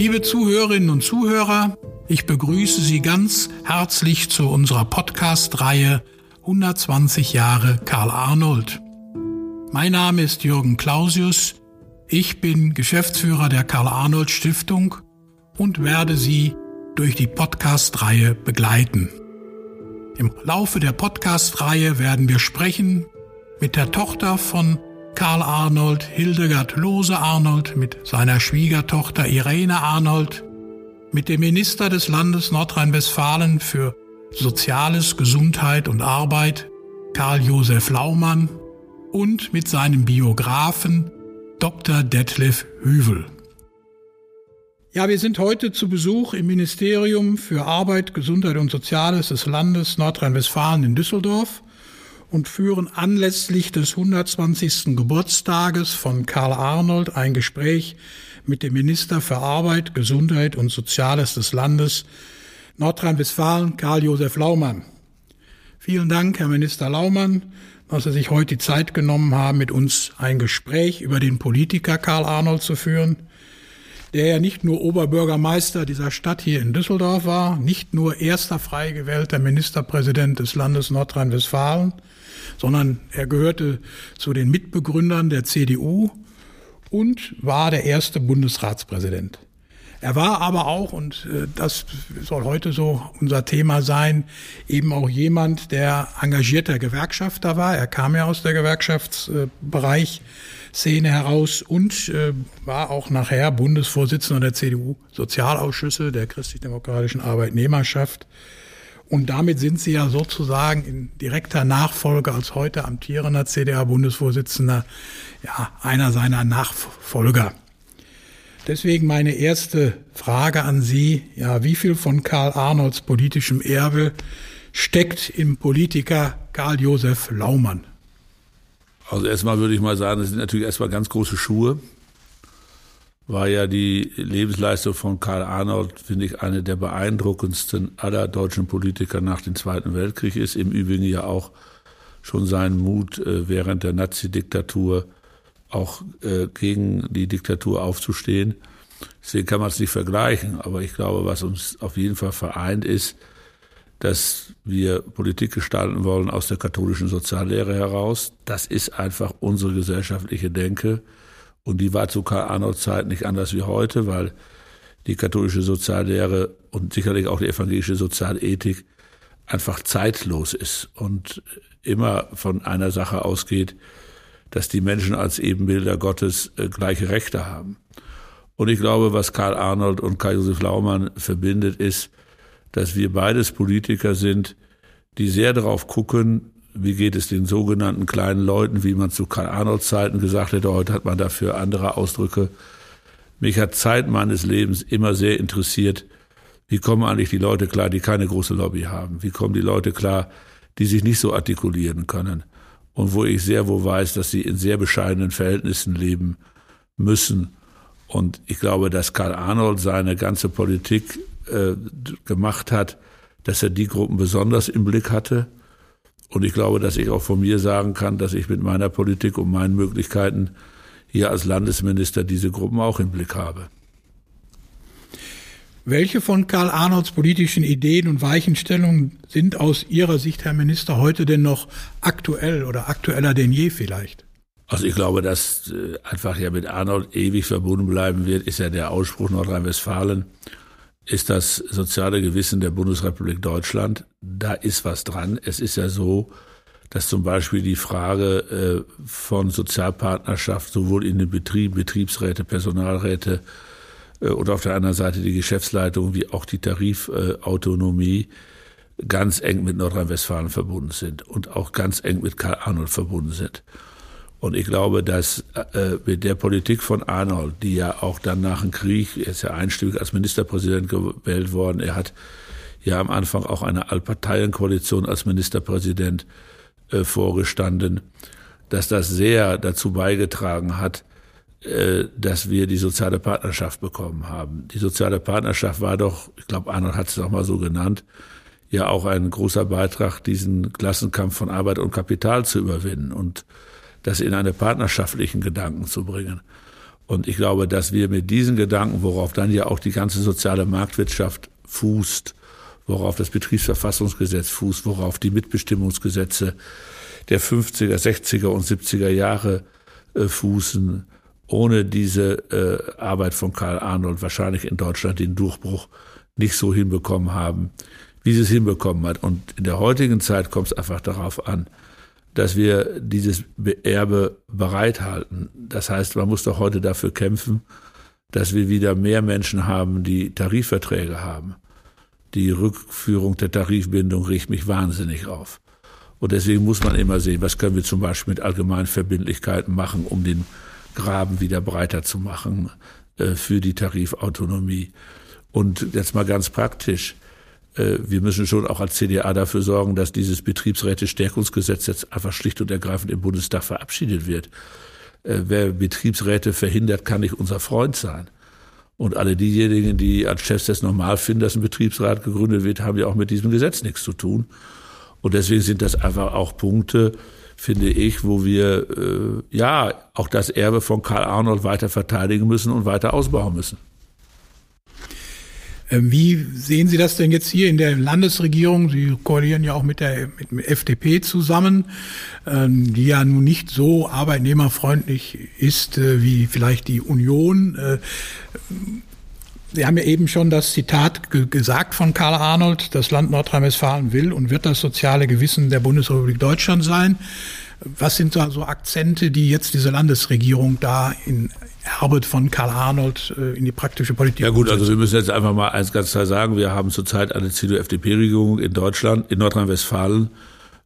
Liebe Zuhörerinnen und Zuhörer, ich begrüße Sie ganz herzlich zu unserer Podcast-Reihe 120 Jahre Karl Arnold. Mein Name ist Jürgen Clausius. Ich bin Geschäftsführer der Karl Arnold Stiftung und werde Sie durch die Podcast-Reihe begleiten. Im Laufe der Podcast-Reihe werden wir sprechen mit der Tochter von Karl Arnold, Hildegard Lose Arnold, mit seiner Schwiegertochter Irene Arnold, mit dem Minister des Landes Nordrhein-Westfalen für Soziales, Gesundheit und Arbeit, Karl Josef Laumann, und mit seinem Biografen Dr. Detlef Hüvel. Ja, wir sind heute zu Besuch im Ministerium für Arbeit, Gesundheit und Soziales des Landes Nordrhein-Westfalen in Düsseldorf und führen anlässlich des 120. Geburtstages von Karl Arnold ein Gespräch mit dem Minister für Arbeit, Gesundheit und Soziales des Landes Nordrhein-Westfalen, Karl Josef Laumann. Vielen Dank, Herr Minister Laumann, dass Sie sich heute die Zeit genommen haben, mit uns ein Gespräch über den Politiker Karl Arnold zu führen, der ja nicht nur Oberbürgermeister dieser Stadt hier in Düsseldorf war, nicht nur erster frei gewählter Ministerpräsident des Landes Nordrhein-Westfalen, sondern er gehörte zu den Mitbegründern der CDU und war der erste Bundesratspräsident. Er war aber auch, und äh, das soll heute so unser Thema sein, eben auch jemand, der engagierter Gewerkschafter war. Er kam ja aus der Gewerkschaftsbereich. Szene heraus und äh, war auch nachher Bundesvorsitzender der CDU-Sozialausschüsse der christlich-demokratischen Arbeitnehmerschaft. Und damit sind sie ja sozusagen in direkter Nachfolge als heute amtierender CDA-Bundesvorsitzender, ja, einer seiner Nachfolger. Deswegen meine erste Frage an Sie, ja, wie viel von Karl Arnolds politischem Erbe steckt im Politiker Karl Josef Laumann? Also erstmal würde ich mal sagen, das sind natürlich erstmal ganz große Schuhe war ja die Lebensleistung von Karl Arnold, finde ich, eine der beeindruckendsten aller deutschen Politiker nach dem Zweiten Weltkrieg ist. Im Übrigen ja auch schon sein Mut äh, während der Nazi-Diktatur auch äh, gegen die Diktatur aufzustehen. Deswegen kann man es nicht vergleichen. Aber ich glaube, was uns auf jeden Fall vereint ist, dass wir Politik gestalten wollen aus der katholischen Soziallehre heraus. Das ist einfach unsere gesellschaftliche Denke. Und die war zu Karl Arnolds Zeit nicht anders wie heute, weil die katholische Soziallehre und sicherlich auch die evangelische Sozialethik einfach zeitlos ist und immer von einer Sache ausgeht, dass die Menschen als Ebenbilder Gottes äh, gleiche Rechte haben. Und ich glaube, was Karl Arnold und Karl Josef Laumann verbindet, ist, dass wir beides Politiker sind, die sehr darauf gucken, wie geht es den sogenannten kleinen Leuten, wie man zu Karl Arnolds Zeiten gesagt hätte, heute hat man dafür andere Ausdrücke. Mich hat Zeit meines Lebens immer sehr interessiert, wie kommen eigentlich die Leute klar, die keine große Lobby haben? Wie kommen die Leute klar, die sich nicht so artikulieren können? Und wo ich sehr wohl weiß, dass sie in sehr bescheidenen Verhältnissen leben müssen. Und ich glaube, dass Karl Arnold seine ganze Politik äh, gemacht hat, dass er die Gruppen besonders im Blick hatte und ich glaube, dass ich auch von mir sagen kann, dass ich mit meiner Politik und meinen Möglichkeiten hier als Landesminister diese Gruppen auch im Blick habe. Welche von Karl Arnolds politischen Ideen und Weichenstellungen sind aus Ihrer Sicht, Herr Minister, heute denn noch aktuell oder aktueller denn je vielleicht? Also ich glaube, dass äh, einfach ja mit Arnold ewig verbunden bleiben wird, ist ja der Ausspruch Nordrhein-Westfalen ist das soziale Gewissen der Bundesrepublik Deutschland. Da ist was dran. Es ist ja so, dass zum Beispiel die Frage äh, von Sozialpartnerschaft sowohl in den Betrieben, Betriebsräte, Personalräte und auf der anderen Seite die Geschäftsleitung wie auch die Tarifautonomie ganz eng mit Nordrhein-Westfalen verbunden sind und auch ganz eng mit Karl Arnold verbunden sind. Und ich glaube, dass äh, mit der Politik von Arnold, die ja auch dann nach dem Krieg, er ist ja einstimmig als Ministerpräsident gewählt worden, er hat ja am Anfang auch eine Allparteienkoalition als Ministerpräsident äh, vorgestanden, dass das sehr dazu beigetragen hat, äh, dass wir die soziale Partnerschaft bekommen haben. Die soziale Partnerschaft war doch, ich glaube, Arnold hat es auch mal so genannt, ja auch ein großer Beitrag, diesen Klassenkampf von Arbeit und Kapital zu überwinden. Und das in einen partnerschaftlichen Gedanken zu bringen. Und ich glaube, dass wir mit diesen Gedanken, worauf dann ja auch die ganze soziale Marktwirtschaft fußt, worauf das Betriebsverfassungsgesetz fußt, worauf die Mitbestimmungsgesetze der 50er, 60er und 70er Jahre äh, fußen, ohne diese äh, Arbeit von Karl Arnold wahrscheinlich in Deutschland den Durchbruch nicht so hinbekommen haben, wie sie es hinbekommen hat. Und in der heutigen Zeit kommt es einfach darauf an, dass wir dieses Erbe bereithalten. Das heißt, man muss doch heute dafür kämpfen, dass wir wieder mehr Menschen haben, die Tarifverträge haben. Die Rückführung der Tarifbindung riecht mich wahnsinnig auf. Und deswegen muss man immer sehen, was können wir zum Beispiel mit Allgemeinverbindlichkeiten machen, um den Graben wieder breiter zu machen äh, für die Tarifautonomie. Und jetzt mal ganz praktisch. Äh, wir müssen schon auch als CDA dafür sorgen, dass dieses Betriebsräte-Stärkungsgesetz jetzt einfach schlicht und ergreifend im Bundestag verabschiedet wird. Äh, wer Betriebsräte verhindert, kann nicht unser Freund sein. Und alle diejenigen, die als Chefs das normal finden, dass ein Betriebsrat gegründet wird, haben ja auch mit diesem Gesetz nichts zu tun. Und deswegen sind das einfach auch Punkte, finde ich, wo wir äh, ja auch das Erbe von Karl Arnold weiter verteidigen müssen und weiter ausbauen müssen. Ähm, wie sehen Sie das denn jetzt hier in der Landesregierung? Sie koalieren ja auch mit der, mit der FDP zusammen, ähm, die ja nun nicht so arbeitnehmerfreundlich ist äh, wie vielleicht die Union. Sie haben ja eben schon das Zitat gesagt von Karl Arnold, das Land Nordrhein-Westfalen will und wird das soziale Gewissen der Bundesrepublik Deutschland sein. Was sind da so Akzente, die jetzt diese Landesregierung da in Herbert von Karl Arnold äh, in die praktische Politik. Ja gut, also wir müssen jetzt einfach mal eins ganz klar sagen, wir haben zurzeit eine CDU-FDP-Regierung in Deutschland, in Nordrhein-Westfalen.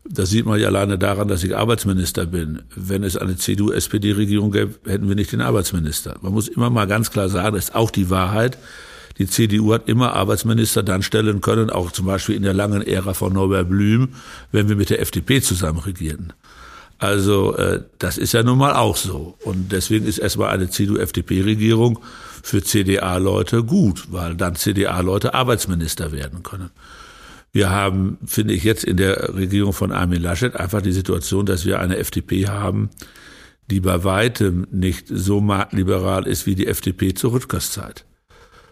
Das sieht man ja alleine daran, dass ich Arbeitsminister bin. Wenn es eine CDU-SPD-Regierung gäbe, hätten wir nicht den Arbeitsminister. Man muss immer mal ganz klar sagen, das ist auch die Wahrheit. Die CDU hat immer Arbeitsminister dann stellen können, auch zum Beispiel in der langen Ära von Norbert Blüm, wenn wir mit der FDP zusammen regierten. Also äh, das ist ja nun mal auch so. Und deswegen ist erstmal eine CDU-FDP-Regierung für CDA-Leute gut, weil dann CDA-Leute Arbeitsminister werden können. Wir haben, finde ich, jetzt in der Regierung von Armin Laschet einfach die Situation, dass wir eine FDP haben, die bei weitem nicht so marktliberal ist wie die FDP zur Rüttgers Zeit,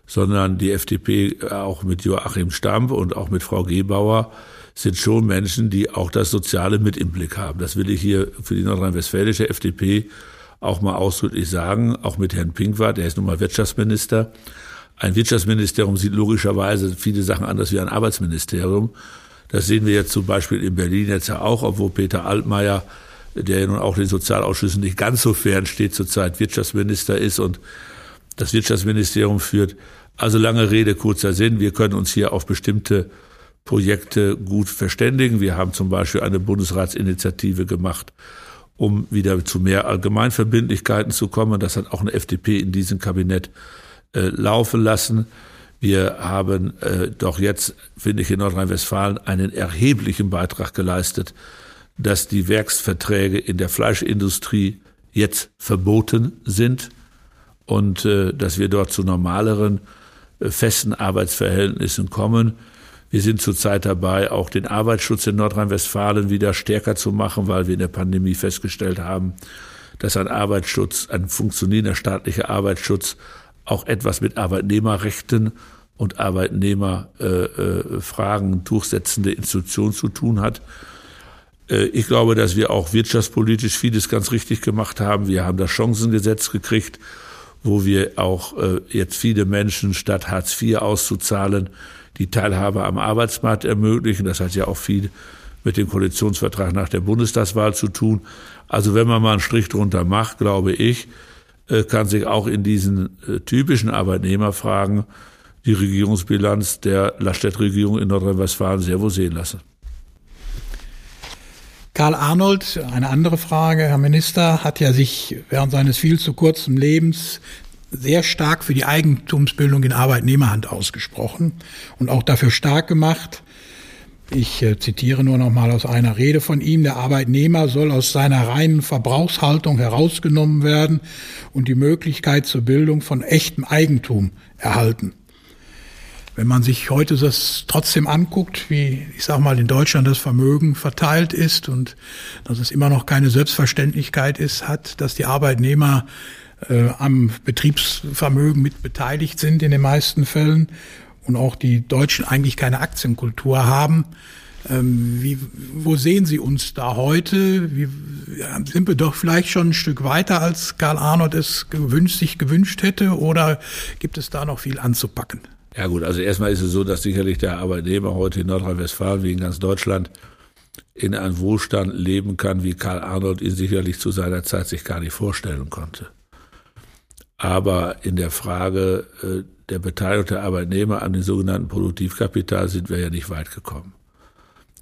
sondern die FDP auch mit Joachim Stamp und auch mit Frau Gebauer sind schon Menschen, die auch das Soziale mit im Blick haben. Das will ich hier für die nordrhein-westfälische FDP auch mal ausdrücklich sagen, auch mit Herrn Pinkwart, der ist nun mal Wirtschaftsminister. Ein Wirtschaftsministerium sieht logischerweise viele Sachen anders wie ein Arbeitsministerium. Das sehen wir jetzt zum Beispiel in Berlin jetzt ja auch, obwohl Peter Altmaier, der ja nun auch den Sozialausschüssen nicht ganz so fern steht, zurzeit Wirtschaftsminister ist und das Wirtschaftsministerium führt. Also lange Rede, kurzer Sinn. Wir können uns hier auf bestimmte Projekte gut verständigen. Wir haben zum Beispiel eine Bundesratsinitiative gemacht, um wieder zu mehr Allgemeinverbindlichkeiten zu kommen. Das hat auch eine FDP in diesem Kabinett äh, laufen lassen. Wir haben äh, doch jetzt, finde ich, in Nordrhein-Westfalen einen erheblichen Beitrag geleistet, dass die Werksverträge in der Fleischindustrie jetzt verboten sind und äh, dass wir dort zu normaleren, äh, festen Arbeitsverhältnissen kommen. Wir sind zurzeit dabei, auch den Arbeitsschutz in Nordrhein-Westfalen wieder stärker zu machen, weil wir in der Pandemie festgestellt haben, dass ein Arbeitsschutz, ein funktionierender staatlicher Arbeitsschutz auch etwas mit Arbeitnehmerrechten und Arbeitnehmerfragen äh, äh, durchsetzende Institutionen zu tun hat. Äh, ich glaube, dass wir auch wirtschaftspolitisch vieles ganz richtig gemacht haben. Wir haben das Chancengesetz gekriegt, wo wir auch äh, jetzt viele Menschen statt Hartz IV auszuzahlen die Teilhabe am Arbeitsmarkt ermöglichen. Das hat ja auch viel mit dem Koalitionsvertrag nach der Bundestagswahl zu tun. Also wenn man mal einen Strich drunter macht, glaube ich, kann sich auch in diesen äh, typischen Arbeitnehmerfragen die Regierungsbilanz der Laschet-Regierung in Nordrhein-Westfalen sehr wohl sehen lassen. Karl Arnold, eine andere Frage, Herr Minister, hat ja sich während seines viel zu kurzen Lebens sehr stark für die Eigentumsbildung in Arbeitnehmerhand ausgesprochen und auch dafür stark gemacht. Ich äh, zitiere nur noch mal aus einer Rede von ihm. Der Arbeitnehmer soll aus seiner reinen Verbrauchshaltung herausgenommen werden und die Möglichkeit zur Bildung von echtem Eigentum erhalten. Wenn man sich heute das trotzdem anguckt, wie ich sage mal in Deutschland das Vermögen verteilt ist und dass es immer noch keine Selbstverständlichkeit ist, hat, dass die Arbeitnehmer äh, am Betriebsvermögen mit beteiligt sind in den meisten Fällen und auch die Deutschen eigentlich keine Aktienkultur haben. Ähm, wie, wo sehen Sie uns da heute? Wie, sind wir doch vielleicht schon ein Stück weiter, als Karl Arnold es gewünscht, sich gewünscht hätte, oder gibt es da noch viel anzupacken? Ja gut, also erstmal ist es so, dass sicherlich der Arbeitnehmer heute in Nordrhein-Westfalen wie in ganz Deutschland in einem Wohlstand leben kann, wie Karl Arnold ihn sicherlich zu seiner Zeit sich gar nicht vorstellen konnte. Aber in der Frage äh, der Beteiligung der Arbeitnehmer an dem sogenannten Produktivkapital sind wir ja nicht weit gekommen.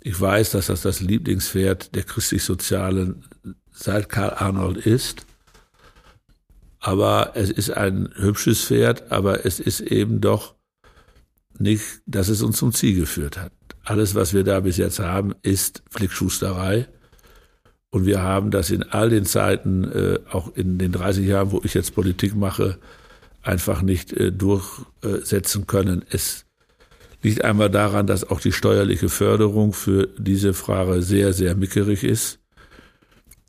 Ich weiß, dass das das Lieblingspferd der christlich-sozialen seit Karl Arnold ist. Aber es ist ein hübsches Pferd, aber es ist eben doch nicht, dass es uns zum Ziel geführt hat. Alles, was wir da bis jetzt haben, ist Flickschusterei. Und wir haben das in all den Zeiten, äh, auch in den 30 Jahren, wo ich jetzt Politik mache, einfach nicht äh, durchsetzen können. Es liegt einmal daran, dass auch die steuerliche Förderung für diese Frage sehr, sehr mickerig ist.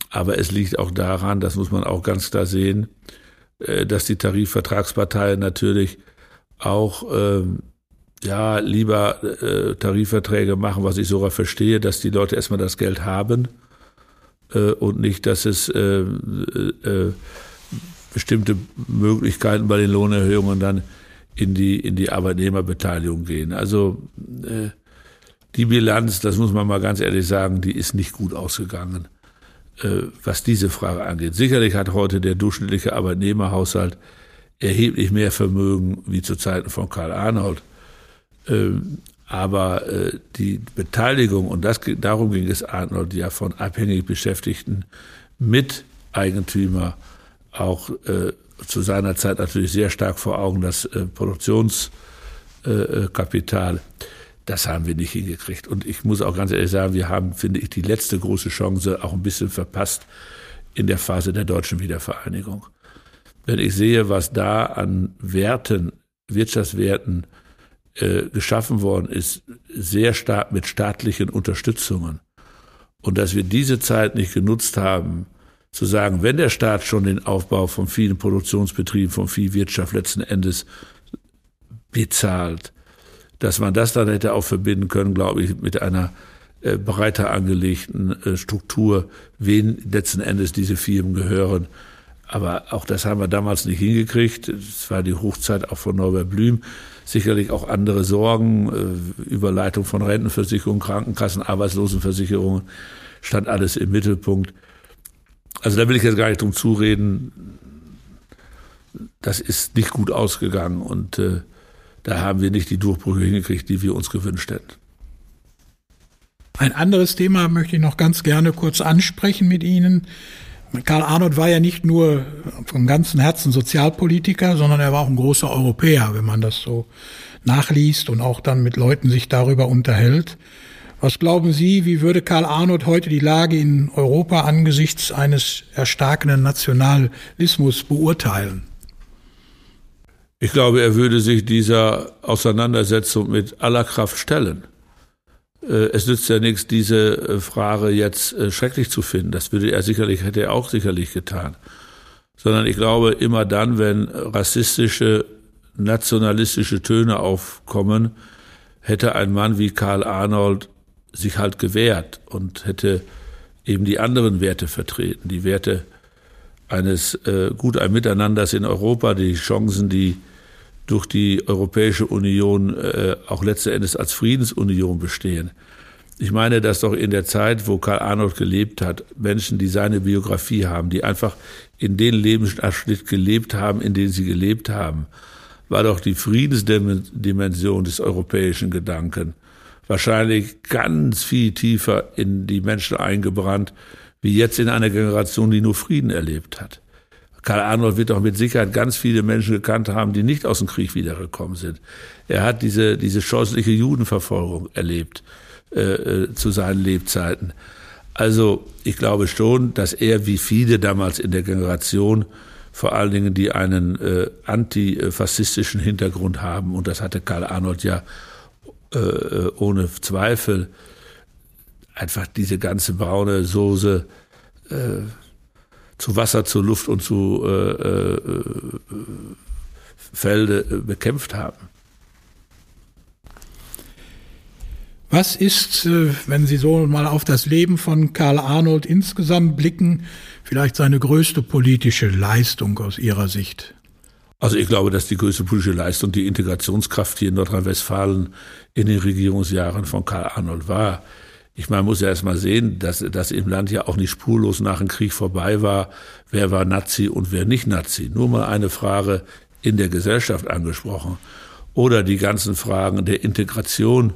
Aber es liegt auch daran, das muss man auch ganz klar sehen, äh, dass die Tarifvertragsparteien natürlich auch ähm, ja lieber äh, Tarifverträge machen, was ich sogar verstehe, dass die Leute erstmal das Geld haben äh, und nicht, dass es bestimmte Möglichkeiten bei den Lohnerhöhungen dann in die, in die Arbeitnehmerbeteiligung gehen. Also äh, die Bilanz, das muss man mal ganz ehrlich sagen, die ist nicht gut ausgegangen, äh, was diese Frage angeht. Sicherlich hat heute der durchschnittliche Arbeitnehmerhaushalt erheblich mehr Vermögen wie zu Zeiten von Karl Arnold. Äh, aber äh, die Beteiligung, und das, darum ging es Arnold ja von abhängig Beschäftigten mit Eigentümer auch äh, zu seiner Zeit natürlich sehr stark vor Augen das äh, Produktionskapital. Äh, das haben wir nicht hingekriegt. Und ich muss auch ganz ehrlich sagen, wir haben, finde ich, die letzte große Chance auch ein bisschen verpasst in der Phase der deutschen Wiedervereinigung. Wenn ich sehe, was da an Werten, Wirtschaftswerten äh, geschaffen worden ist, sehr stark mit staatlichen Unterstützungen, und dass wir diese Zeit nicht genutzt haben, zu sagen, wenn der Staat schon den Aufbau von vielen Produktionsbetrieben, von viel Wirtschaft letzten Endes bezahlt, dass man das dann hätte auch verbinden können, glaube ich, mit einer äh, breiter angelegten äh, Struktur, wen letzten Endes diese Firmen gehören. Aber auch das haben wir damals nicht hingekriegt. Es war die Hochzeit auch von Norbert Blüm. Sicherlich auch andere Sorgen, äh, Überleitung von Rentenversicherungen, Krankenkassen, Arbeitslosenversicherungen, stand alles im Mittelpunkt. Also da will ich jetzt gar nicht drum zureden. Das ist nicht gut ausgegangen und äh, da haben wir nicht die Durchbrüche hingekriegt, die wir uns gewünscht hätten. Ein anderes Thema möchte ich noch ganz gerne kurz ansprechen mit Ihnen. Karl Arnold war ja nicht nur vom ganzen Herzen Sozialpolitiker, sondern er war auch ein großer Europäer, wenn man das so nachliest und auch dann mit Leuten sich darüber unterhält. Was glauben Sie, wie würde Karl Arnold heute die Lage in Europa angesichts eines erstarkenden Nationalismus beurteilen? Ich glaube, er würde sich dieser Auseinandersetzung mit aller Kraft stellen. Äh, es nützt ja nichts, diese äh, Frage jetzt äh, schrecklich zu finden. Das würde er sicherlich, hätte er auch sicherlich getan. Sondern ich glaube, immer dann, wenn rassistische, nationalistische Töne aufkommen, hätte ein Mann wie Karl Arnold sich halt gewehrt und hätte eben die anderen Werte vertreten, die Werte eines äh, gut ein Miteinanders in Europa, die Chancen, die durch die Europäische Union äh, auch letzten Endes als Friedensunion bestehen. Ich meine, dass doch in der Zeit, wo Karl Arnold gelebt hat, Menschen, die seine Biografie haben, die einfach in den Lebensabschnitt gelebt haben, in denen sie gelebt haben, war doch die Friedensdimension des europäischen Gedanken wahrscheinlich ganz viel tiefer in die Menschen eingebrannt, wie jetzt in einer Generation, die nur Frieden erlebt hat. Karl Arnold wird doch mit Sicherheit ganz viele Menschen gekannt haben, die nicht aus dem Krieg wiedergekommen sind. Er hat diese, diese scheußliche Judenverfolgung erlebt äh, äh zu seinen Lebzeiten. Also ich glaube schon, dass er wie viele damals in der Generation, vor allen Dingen die einen äh, antifaschistischen Hintergrund haben, und das hatte Karl Arnold ja äh, ohne Zweifel einfach diese ganze braune Soße äh, zu Wasser, zu Luft und zu äh, äh, Felde äh, bekämpft haben. Was ist, äh, wenn Sie so mal auf das Leben von Karl Arnold insgesamt blicken, vielleicht seine größte politische Leistung aus Ihrer Sicht? Also ich glaube, dass die größte politische Leistung die Integrationskraft hier in Nordrhein-Westfalen in den Regierungsjahren von Karl Arnold war. Ich meine, man muss ja erst mal sehen, dass das im Land ja auch nicht spurlos nach dem Krieg vorbei war. Wer war Nazi und wer nicht Nazi? Nur mal eine Frage in der Gesellschaft angesprochen. Oder die ganzen Fragen der Integration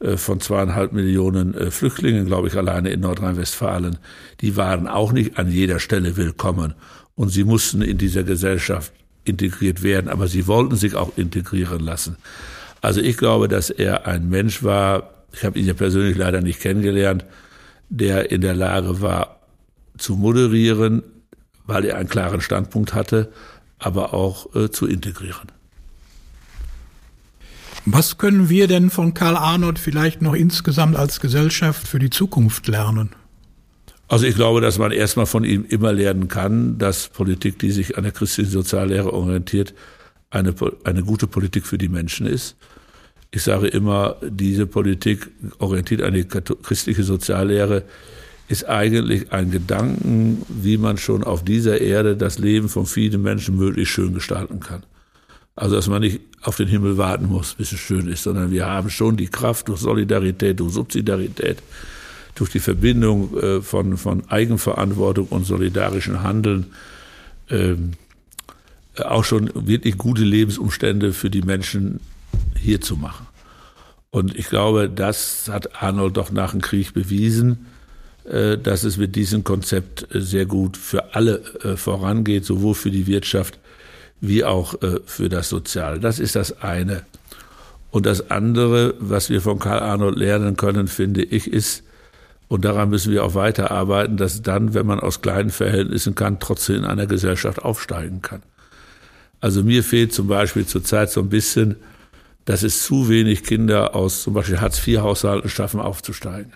äh, von zweieinhalb Millionen äh, Flüchtlingen, glaube ich, alleine in Nordrhein-Westfalen. Die waren auch nicht an jeder Stelle willkommen. Und sie mussten in dieser Gesellschaft integriert werden, aber sie wollten sich auch integrieren lassen. Also ich glaube, dass er ein Mensch war, ich habe ihn ja persönlich leider nicht kennengelernt, der in der Lage war zu moderieren, weil er einen klaren Standpunkt hatte, aber auch äh, zu integrieren. Was können wir denn von Karl Arnold vielleicht noch insgesamt als Gesellschaft für die Zukunft lernen? Also ich glaube, dass man erstmal von ihm immer lernen kann, dass Politik, die sich an der christlichen Soziallehre orientiert, eine, eine gute Politik für die Menschen ist. Ich sage immer, diese Politik orientiert an die christliche Soziallehre ist eigentlich ein Gedanken, wie man schon auf dieser Erde das Leben von vielen Menschen möglichst schön gestalten kann. Also, dass man nicht auf den Himmel warten muss, bis es schön ist, sondern wir haben schon die Kraft durch Solidarität, durch Subsidiarität, durch die Verbindung äh, von, von Eigenverantwortung und solidarischen Handeln ähm, auch schon wirklich gute Lebensumstände für die Menschen hier zu machen. Und ich glaube, das hat Arnold doch nach dem Krieg bewiesen, äh, dass es mit diesem Konzept äh, sehr gut für alle vorangeht, sowohl für die Wirtschaft wie auch für das Soziale. Das ist das eine. Und das andere, was wir von Karl Arnold lernen können, finde ich, ist, und daran müssen wir auch weiterarbeiten, dass dann, wenn man aus kleinen Verhältnissen kann, trotzdem in einer Gesellschaft aufsteigen kann. Also mir fehlt zum Beispiel zurzeit so ein bisschen, dass es zu wenig Kinder aus zum Beispiel Hartz-IV-Haushalten schaffen, aufzusteigen.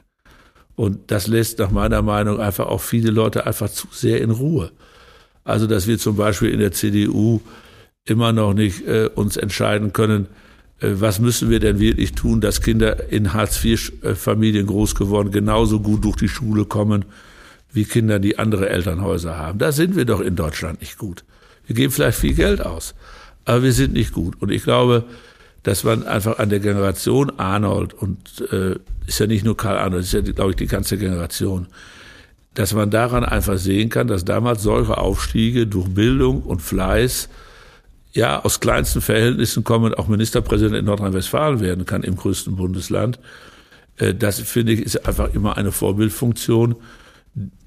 Und das lässt nach meiner Meinung einfach auch viele Leute einfach zu sehr in Ruhe. Also, dass wir zum Beispiel in der CDU immer noch nicht äh, uns entscheiden können, was müssen wir denn wirklich tun, dass Kinder in Hartz-IV-Familien groß geworden genauso gut durch die Schule kommen wie Kinder, die andere Elternhäuser haben. Da sind wir doch in Deutschland nicht gut. Wir geben vielleicht viel Geld aus, aber wir sind nicht gut. Und ich glaube, dass man einfach an der Generation Arnold und äh, ist ja nicht nur Karl Arnold, ist ja, glaube ich, die ganze Generation, dass man daran einfach sehen kann, dass damals solche Aufstiege durch Bildung und Fleiß ja, aus kleinsten Verhältnissen kommen, auch Ministerpräsident in Nordrhein-Westfalen werden kann im größten Bundesland. Äh, das finde ich ist einfach immer eine Vorbildfunktion,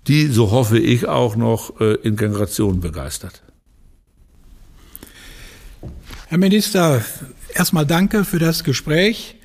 die, so hoffe ich, auch noch äh, in Generationen begeistert. Herr Minister, erstmal danke für das Gespräch.